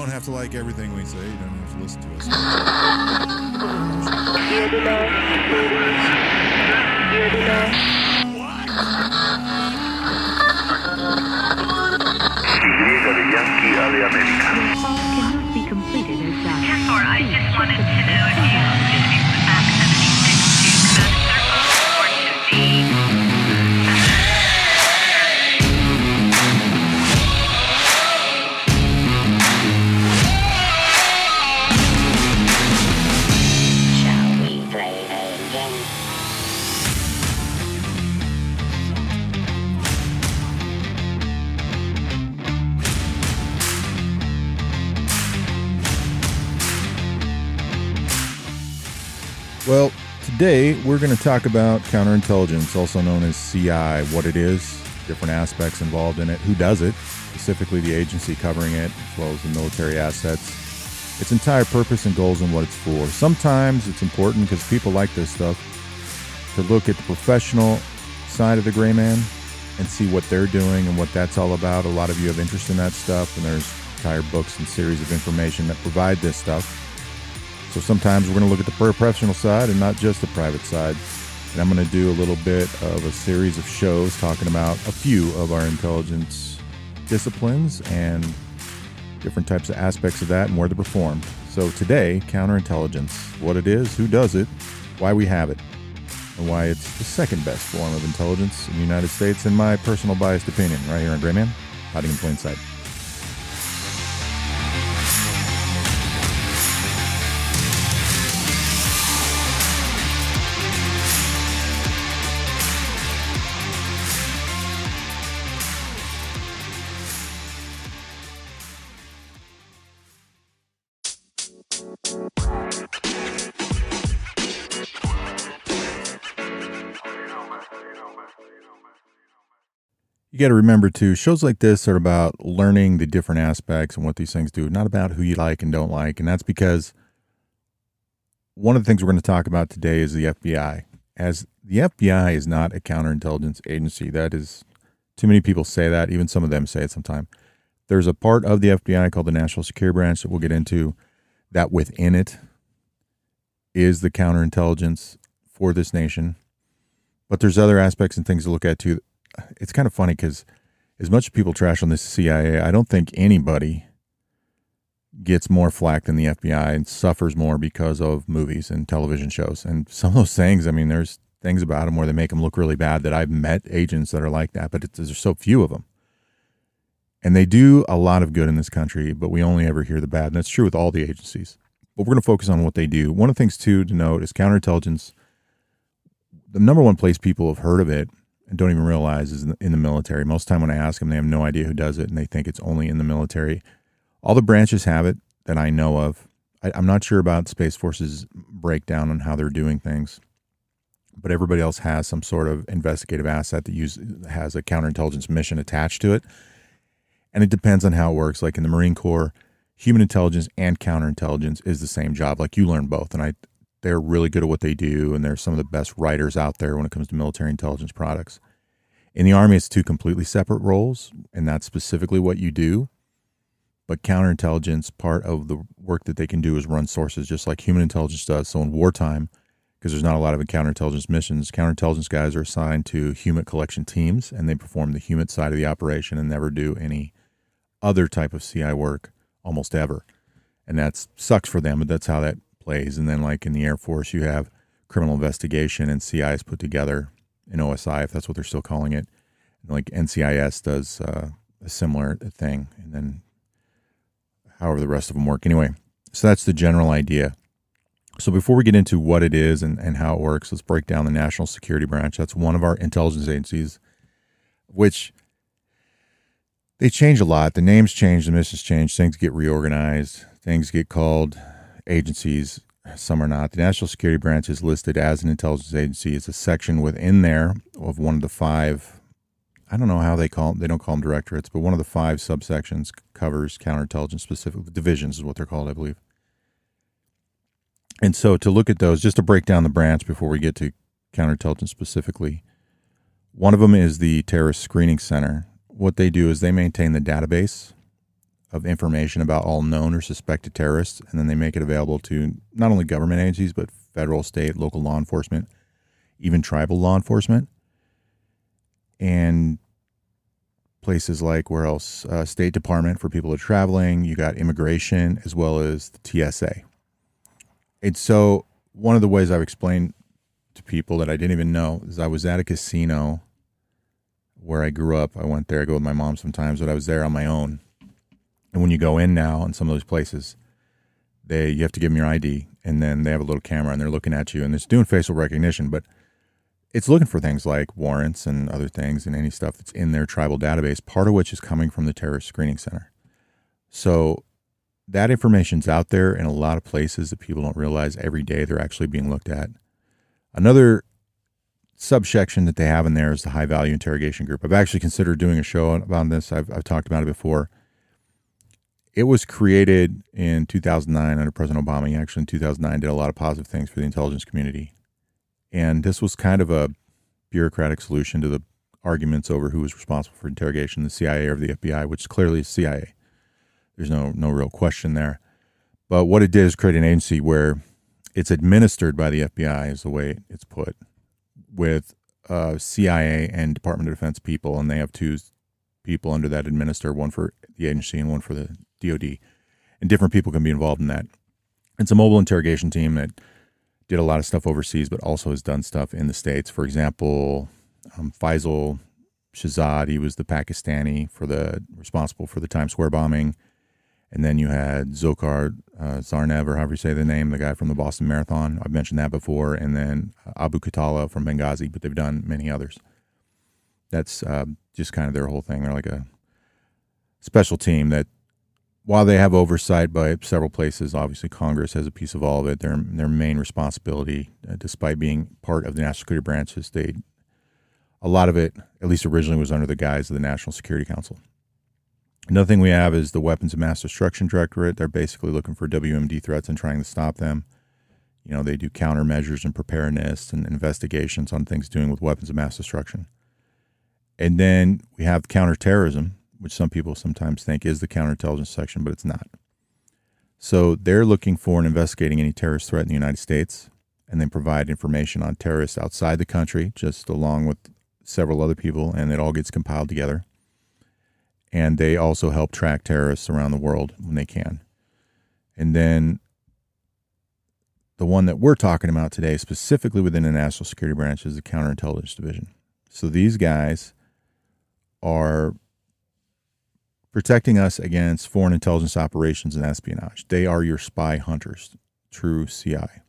don't have to like everything we say. You don't have to listen to us. Yankee A Well, today we're going to talk about counterintelligence, also known as CI, what it is, different aspects involved in it, who does it, specifically the agency covering it, as well as the military assets, its entire purpose and goals and what it's for. Sometimes it's important because people like this stuff to look at the professional side of the gray man and see what they're doing and what that's all about. A lot of you have interest in that stuff, and there's entire books and series of information that provide this stuff. So sometimes we're going to look at the professional side and not just the private side. And I'm going to do a little bit of a series of shows talking about a few of our intelligence disciplines and different types of aspects of that and where they're performed. So today, counterintelligence what it is, who does it, why we have it, and why it's the second best form of intelligence in the United States, in my personal biased opinion, right here on Grayman, hiding in plain sight. Got to remember too, shows like this are about learning the different aspects and what these things do, not about who you like and don't like. And that's because one of the things we're going to talk about today is the FBI. As the FBI is not a counterintelligence agency, that is too many people say that, even some of them say it sometime. There's a part of the FBI called the National Security Branch that we'll get into that within it is the counterintelligence for this nation. But there's other aspects and things to look at too it's kind of funny because as much as people trash on the CIA, I don't think anybody gets more flack than the FBI and suffers more because of movies and television shows. And some of those things, I mean, there's things about them where they make them look really bad that I've met agents that are like that, but there's so few of them. And they do a lot of good in this country, but we only ever hear the bad. And that's true with all the agencies. But we're going to focus on what they do. One of the things, too, to note is counterintelligence. The number one place people have heard of it don't even realize is in the, military. Most time when I ask them, they have no idea who does it, and they think it's only in the military. All the branches have it that I know of. I, I'm not sure about Space Force's breakdown on how they're doing things, but everybody else has some sort of investigative asset that use has a counterintelligence mission attached to it, and it depends on how it works. Like in the Marine Corps, human intelligence and counterintelligence is the same job. Like you learn both, and I they're really good at what they do, and they're some of the best writers out there when it comes to military intelligence products. In the Army, it's two completely separate roles, and that's specifically what you do. But counterintelligence, part of the work that they can do is run sources, just like human intelligence does. So in wartime, because there's not a lot of counterintelligence missions, counterintelligence guys are assigned to human collection teams, and they perform the human side of the operation and never do any other type of CI work almost ever. And that sucks for them, but that's how that plays. And then, like in the Air Force, you have criminal investigation and CI is put together in OSI, if that's what they're still calling it. And like NCIS does uh, a similar thing. And then, however, the rest of them work. Anyway, so that's the general idea. So before we get into what it is and, and how it works, let's break down the National Security Branch. That's one of our intelligence agencies, which they change a lot. The names change, the missions change, things get reorganized, things get called agencies, some are not. The National Security Branch is listed as an intelligence agency. It's a section within there of one of the five. I don't know how they call them. They don't call them directorates, but one of the five subsections covers counterintelligence specific divisions is what they're called, I believe. And so to look at those, just to break down the branch before we get to counterintelligence specifically, one of them is the Terrorist Screening Center. What they do is they maintain the database of information about all known or suspected terrorists, and then they make it available to not only government agencies, but federal, state, local law enforcement, even tribal law enforcement, and places like where else? Uh, State Department for people that are traveling. You got immigration as well as the TSA. And so, one of the ways I've explained to people that I didn't even know is I was at a casino where I grew up. I went there. I go with my mom sometimes, but I was there on my own. And when you go in now in some of those places, they you have to give them your ID, and then they have a little camera and they're looking at you, and it's doing facial recognition, but it's looking for things like warrants and other things and any stuff that's in their tribal database, part of which is coming from the terrorist screening center. So that information's out there in a lot of places that people don't realize every day they're actually being looked at. Another subsection that they have in there is the high value interrogation group. I've actually considered doing a show about this. I've, I've talked about it before. It was created in 2009 under President Obama. He actually in 2009 did a lot of positive things for the intelligence community. And this was kind of a bureaucratic solution to the arguments over who was responsible for interrogation, the CIA or the FBI, which clearly is CIA. There's no no real question there. But what it did is create an agency where it's administered by the FBI, is the way it's put, with uh, CIA and Department of Defense people, and they have two people under that administer, one for the agency and one for the DoD, and different people can be involved in that. It's a mobile interrogation team that did a lot of stuff overseas, but also has done stuff in the states. For example, um, Faisal Shahzad, he was the Pakistani for the responsible for the Times Square bombing, and then you had Dzhokhar uh, Tsarnaev, or however you say the name, the guy from the Boston Marathon. I've mentioned that before, and then Abu Khatala from Benghazi, but they've done many others. That's uh, just kind of their whole thing. They're like a special team that while they have oversight by several places, obviously Congress has a piece of all of it. Their their main responsibility, uh, despite being part of the national security branches, they a lot of it, at least originally, was under the guise of the National Security Council. Another thing we have is the Weapons of Mass Destruction Directorate. They're basically looking for WMD threats and trying to stop them. You know, they do countermeasures and preparedness and investigations on things doing with weapons of mass destruction. And then we have counterterrorism, which some people sometimes think is the counterintelligence section, but it's not. So they're looking for and investigating any terrorist threat in the United States, and they provide information on terrorists outside the country, just along with several other people, and it all gets compiled together. And they also help track terrorists around the world when they can. And then the one that we're talking about today, specifically within the National Security Branch, is the Counterintelligence Division. So these guys are protecting us against foreign intelligence operations and espionage. They are your spy hunters, true CI,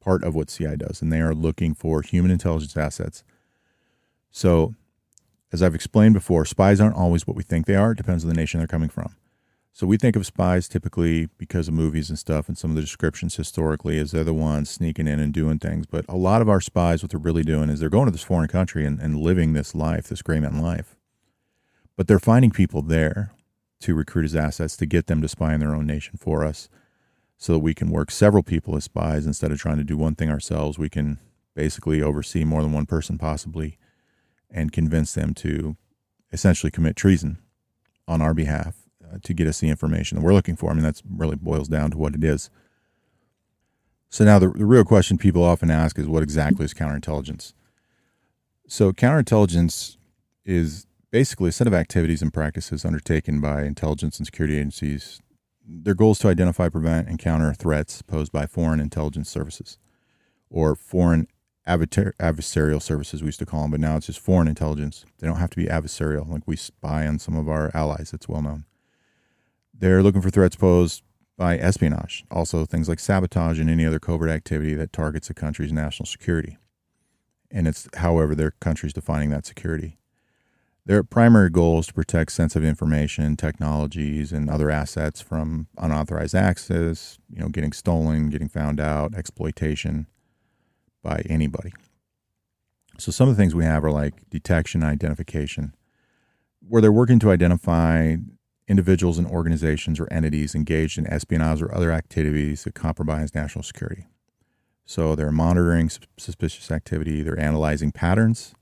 part of what CI does, and they are looking for human intelligence assets. So, as I've explained before, spies aren't always what we think they are. It depends on the nation they're coming from. So we think of spies typically because of movies and stuff and some of the descriptions historically as they're the ones sneaking in and doing things. But a lot of our spies, what they're really doing is they're going to this foreign country and, and living this life, this gray man life. But they're finding people there to recruit as assets to get them to spy in their own nation for us so that we can work several people as spies instead of trying to do one thing ourselves. We can basically oversee more than one person possibly and convince them to essentially commit treason on our behalf uh, to get us the information that we're looking for. I mean, that's really boils down to what it is. So now the, the real question people often ask is what exactly is counterintelligence? So counterintelligence is basically a set of activities and practices undertaken by intelligence and security agencies. Their goal is to identify, prevent, and counter threats posed by foreign intelligence services or foreign adversarial services, we used to call them, but now it's just foreign intelligence. They don't have to be adversarial, like we spy on some of our allies. it's well known. They're looking for threats posed by espionage, also things like sabotage and any other covert activity that targets a country's national security. And it's, however, their country's defining that security. Their primary goal is to protect sensitive information, technologies, and other assets from unauthorized access, you know, getting stolen, getting found out, exploitation by anybody. So some of the things we have are like detection, identification, where they're working to identify individuals and organizations or entities engaged in espionage or other activities that compromise national security. So they're monitoring suspicious activity, they're analyzing patterns,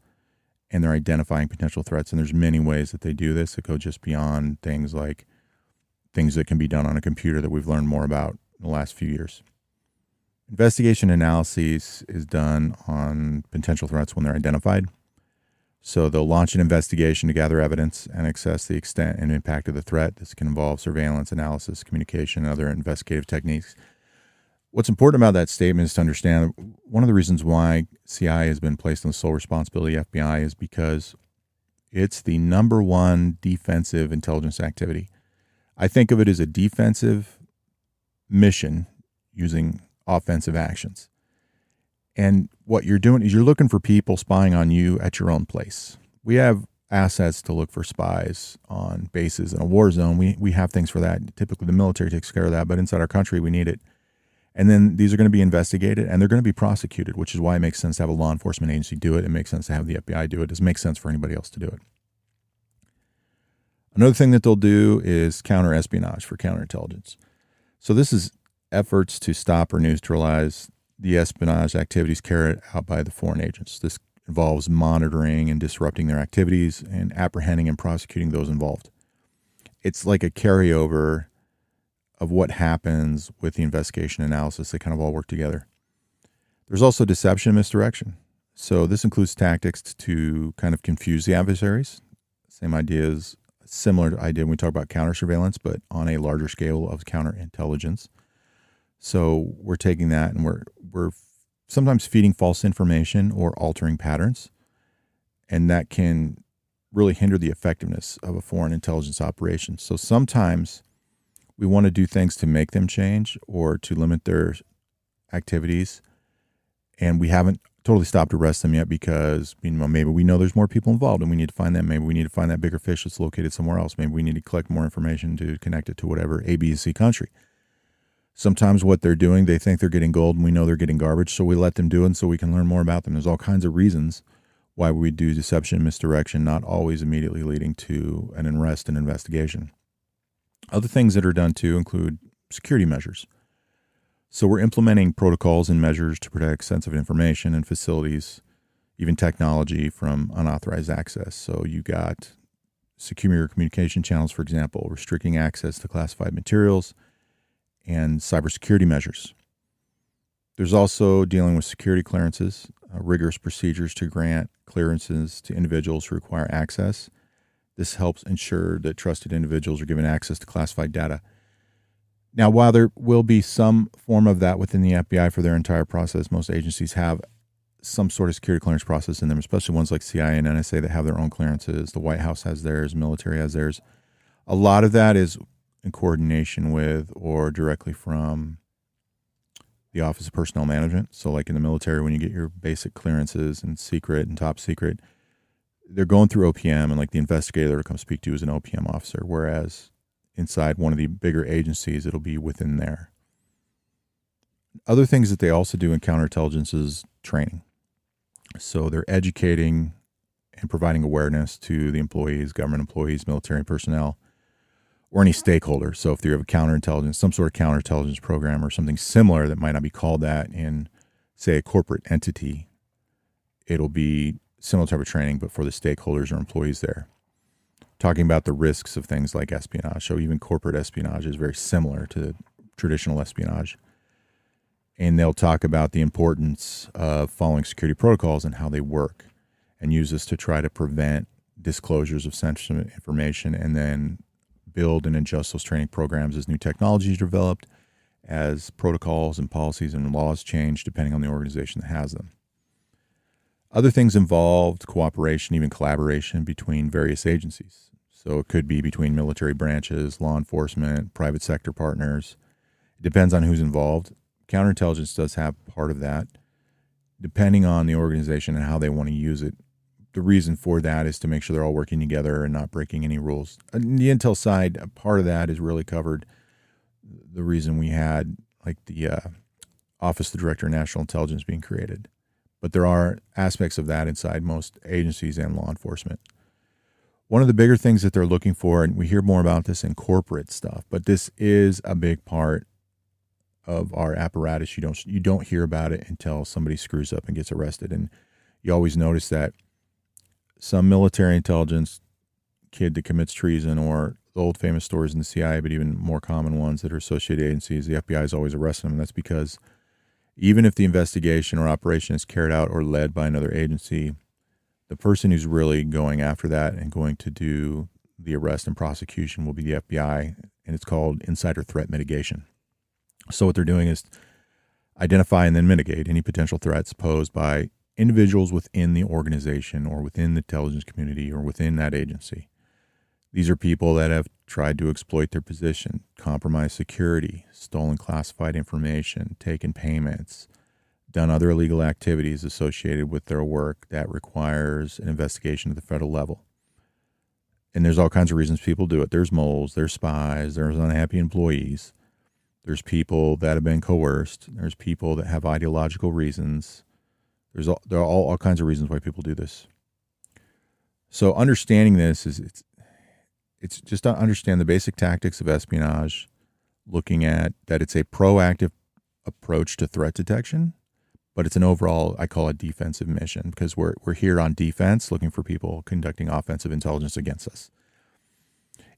and they're identifying potential threats. And there's many ways that they do this that go just beyond things like things that can be done on a computer that we've learned more about in the last few years. Investigation analysis is done on potential threats when they're identified. So they'll launch an investigation to gather evidence and assess the extent and impact of the threat. This can involve surveillance, analysis, communication, and other investigative techniques. What's important about that statement is to understand one of the reasons why CI has been placed on the sole responsibility of FBI is because it's the number one defensive intelligence activity. I think of it as a defensive mission using offensive actions. And what you're doing is you're looking for people spying on you at your own place. We have assets to look for spies on bases in a war zone. We, we have things for that. Typically, the military takes care of that, but inside our country, we need it. And then these are going to be investigated and they're going to be prosecuted, which is why it makes sense to have a law enforcement agency do it. It makes sense to have the FBI do it. It doesn't make sense for anybody else to do it. Another thing that they'll do is counter espionage for counterintelligence. So this is efforts to stop or neutralize the espionage activities carried out by the foreign agents. This involves monitoring and disrupting their activities and apprehending and prosecuting those involved. It's like a carryover of what happens with the investigation analysis. They kind of all work together. There's also deception and misdirection. So this includes tactics to kind of confuse the adversaries. Same ideas, similar idea when we talk about counter surveillance, but on a larger scale of counterintelligence. So we're taking that and we're we're sometimes feeding false information or altering patterns, and that can really hinder the effectiveness of a foreign intelligence operation. So sometimes we want to do things to make them change or to limit their activities, and we haven't totally stopped to arrest them yet because you know maybe we know there's more people involved and we need to find them. Maybe we need to find that bigger fish that's located somewhere else. Maybe we need to collect more information to connect it to whatever A, B, C country sometimes what they're doing, they think they're getting gold and we know they're getting garbage. So we let them do it so we can learn more about them. There's all kinds of reasons why we do deception and misdirection, not always immediately leading to an arrest and investigation. Other things that are done too include security measures. So we're implementing protocols and measures to protect sensitive information and facilities, even technology from unauthorized access. So you got secure communication channels, for example, restricting access to classified materials and cybersecurity measures. There's also dealing with security clearances, uh, rigorous procedures to grant clearances to individuals who require access. This helps ensure that trusted individuals are given access to classified data. Now, while there will be some form of that within the FBI for their entire process, most agencies have some sort of security clearance process in them, especially ones like CIA and NSA that have their own clearances. The White House has theirs, military has theirs. A lot of that is in coordination with or directly from the Office of Personnel Management. So, like in the military, when you get your basic clearances and secret and top secret, they're going through OPM, and like the investigator to come speak to is an OPM officer. Whereas inside one of the bigger agencies, it'll be within there. Other things that they also do in counterintelligence is training. So they're educating and providing awareness to the employees, government employees, military personnel or any stakeholder. So if you have a counterintelligence, some sort of counterintelligence program or something similar that might not be called that in, say, a corporate entity, it'll be similar type of training, but for the stakeholders or employees there. Talking about the risks of things like espionage. So even corporate espionage is very similar to traditional espionage. And they'll talk about the importance of following security protocols and how they work and use this to try to prevent disclosures of sensitive information and then build and adjust those training programs as new technologies are developed, as protocols and policies and laws change depending on the organization that has them. Other things involved cooperation, even collaboration between various agencies. So it could be between military branches, law enforcement, private sector partners. It depends on who's involved. Counterintelligence does have part of that. Depending on the organization and how they want to use it, the reason for that is to make sure they're all working together and not breaking any rules. On the Intel side, part of that is really covered. The reason we had like the uh, Office of the Director of National Intelligence being created, but there are aspects of that inside most agencies and law enforcement. One of the bigger things that they're looking for, and we hear more about this in corporate stuff, but this is a big part of our apparatus. You don't you don't hear about it until somebody screws up and gets arrested, and you always notice that some military intelligence kid that commits treason or the old famous stories in the CIA, but even more common ones that are associated agencies, the FBI is always arresting them. And that's because even if the investigation or operation is carried out or led by another agency, the person who's really going after that and going to do the arrest and prosecution will be the FBI, and it's called insider threat mitigation. So, what they're doing is identify and then mitigate any potential threats posed by individuals within the organization or within the intelligence community or within that agency. These are people that have tried to exploit their position, compromise security, stolen classified information, taken payments, done other illegal activities associated with their work that requires an investigation at the federal level. And there's all kinds of reasons people do it. There's moles, there's spies, there's unhappy employees, there's people that have been coerced, there's people that have ideological reasons. There's all, there are all, all kinds of reasons why people do this. So understanding this is it's it's just to understand the basic tactics of espionage, looking at that it's a proactive approach to threat detection, but it's an overall, I call it defensive mission because we're, we're here on defense looking for people conducting offensive intelligence against us.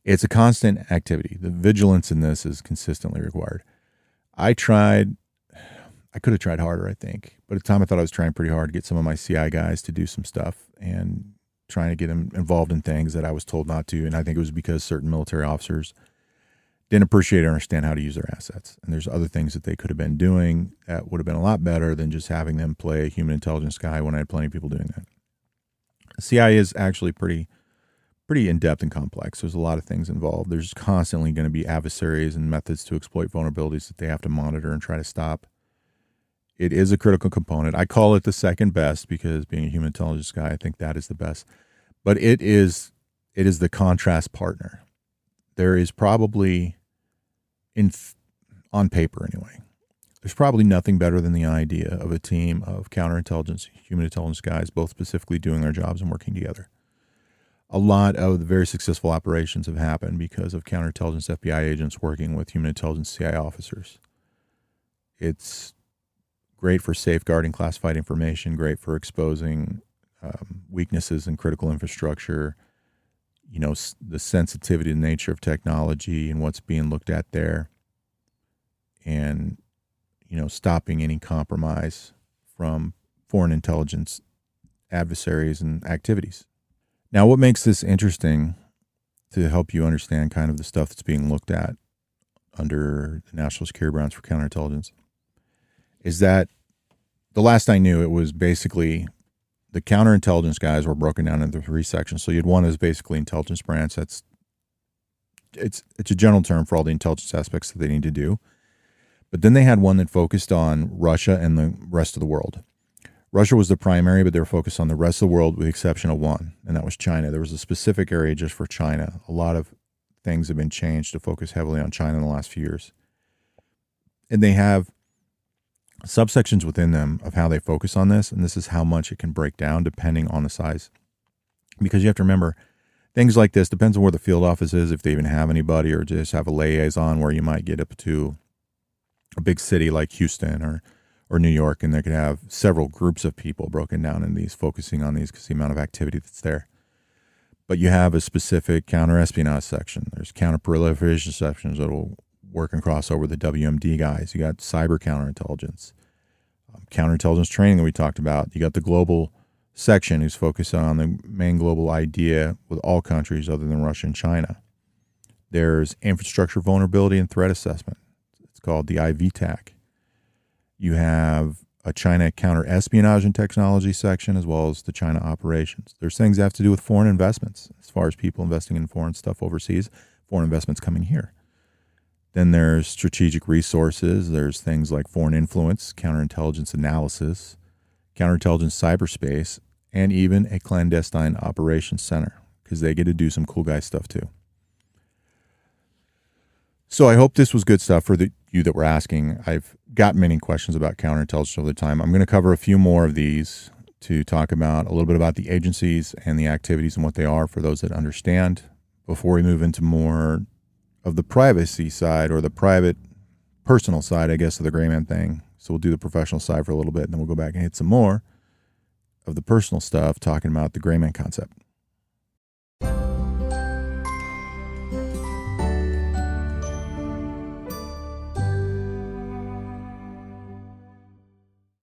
It's a constant activity. The vigilance in this is consistently required. I tried, I could have tried harder, I think, but at the time I thought I was trying pretty hard to get some of my CI guys to do some stuff and trying to get them involved in things that I was told not to. And I think it was because certain military officers didn't appreciate or understand how to use their assets. And there's other things that they could have been doing that would have been a lot better than just having them play a human intelligence guy when I had plenty of people doing that. CIA is actually pretty pretty in depth and complex. There's a lot of things involved. There's constantly going to be adversaries and methods to exploit vulnerabilities that they have to monitor and try to stop. It is a critical component. I call it the second best because being a human intelligence guy, I think that is the best. But it is it is the contrast partner. There is probably in on paper anyway. There's probably nothing better than the idea of a team of counterintelligence, human intelligence guys, both specifically doing their jobs and working together. A lot of the very successful operations have happened because of counterintelligence FBI agents working with human intelligence CIA officers. It's great for safeguarding classified information, great for exposing um, weaknesses in critical infrastructure, you know, s- the sensitivity and nature of technology and what's being looked at there, and, you know, stopping any compromise from foreign intelligence adversaries and activities. Now, what makes this interesting to help you understand kind of the stuff that's being looked at under the national security grounds for counterintelligence is that the last I knew, it was basically the counterintelligence guys were broken down into three sections. So you'd one is basically intelligence branch. That's it's it's a general term for all the intelligence aspects that they need to do. But then they had one that focused on Russia and the rest of the world. Russia was the primary, but they were focused on the rest of the world with the exception of one, and that was China. There was a specific area just for China. A lot of things have been changed to focus heavily on China in the last few years. And they have subsections within them of how they focus on this, and this is how much it can break down depending on the size. Because you have to remember, things like this depends on where the field office is, if they even have anybody, or just have a liaison where you might get up to a big city like Houston or or New York, and they could have several groups of people broken down in these, focusing on these because the amount of activity that's there. But you have a specific counter espionage section. There's counter proliferation sections that will work and cross over the WMD guys. You got cyber counterintelligence, um, counterintelligence training that we talked about. You got the global section who's focused on the main global idea with all countries other than Russia and China. There's infrastructure vulnerability and threat assessment. It's called the IVTAC. You have a China counter espionage and technology section, as well as the China operations. There's things that have to do with foreign investments, as far as people investing in foreign stuff overseas, foreign investments coming here. Then there's strategic resources. There's things like foreign influence, counterintelligence analysis, counterintelligence cyberspace, and even a clandestine operations center because they get to do some cool guy stuff too. So I hope this was good stuff for the, you that were asking. I've got many questions about counterintelligence over the time. I'm going to cover a few more of these to talk about a little bit about the agencies and the activities and what they are for those that understand before we move into more of the privacy side or the private personal side, I guess, of the gray man thing. So we'll do the professional side for a little bit and then we'll go back and hit some more of the personal stuff talking about the gray man concept.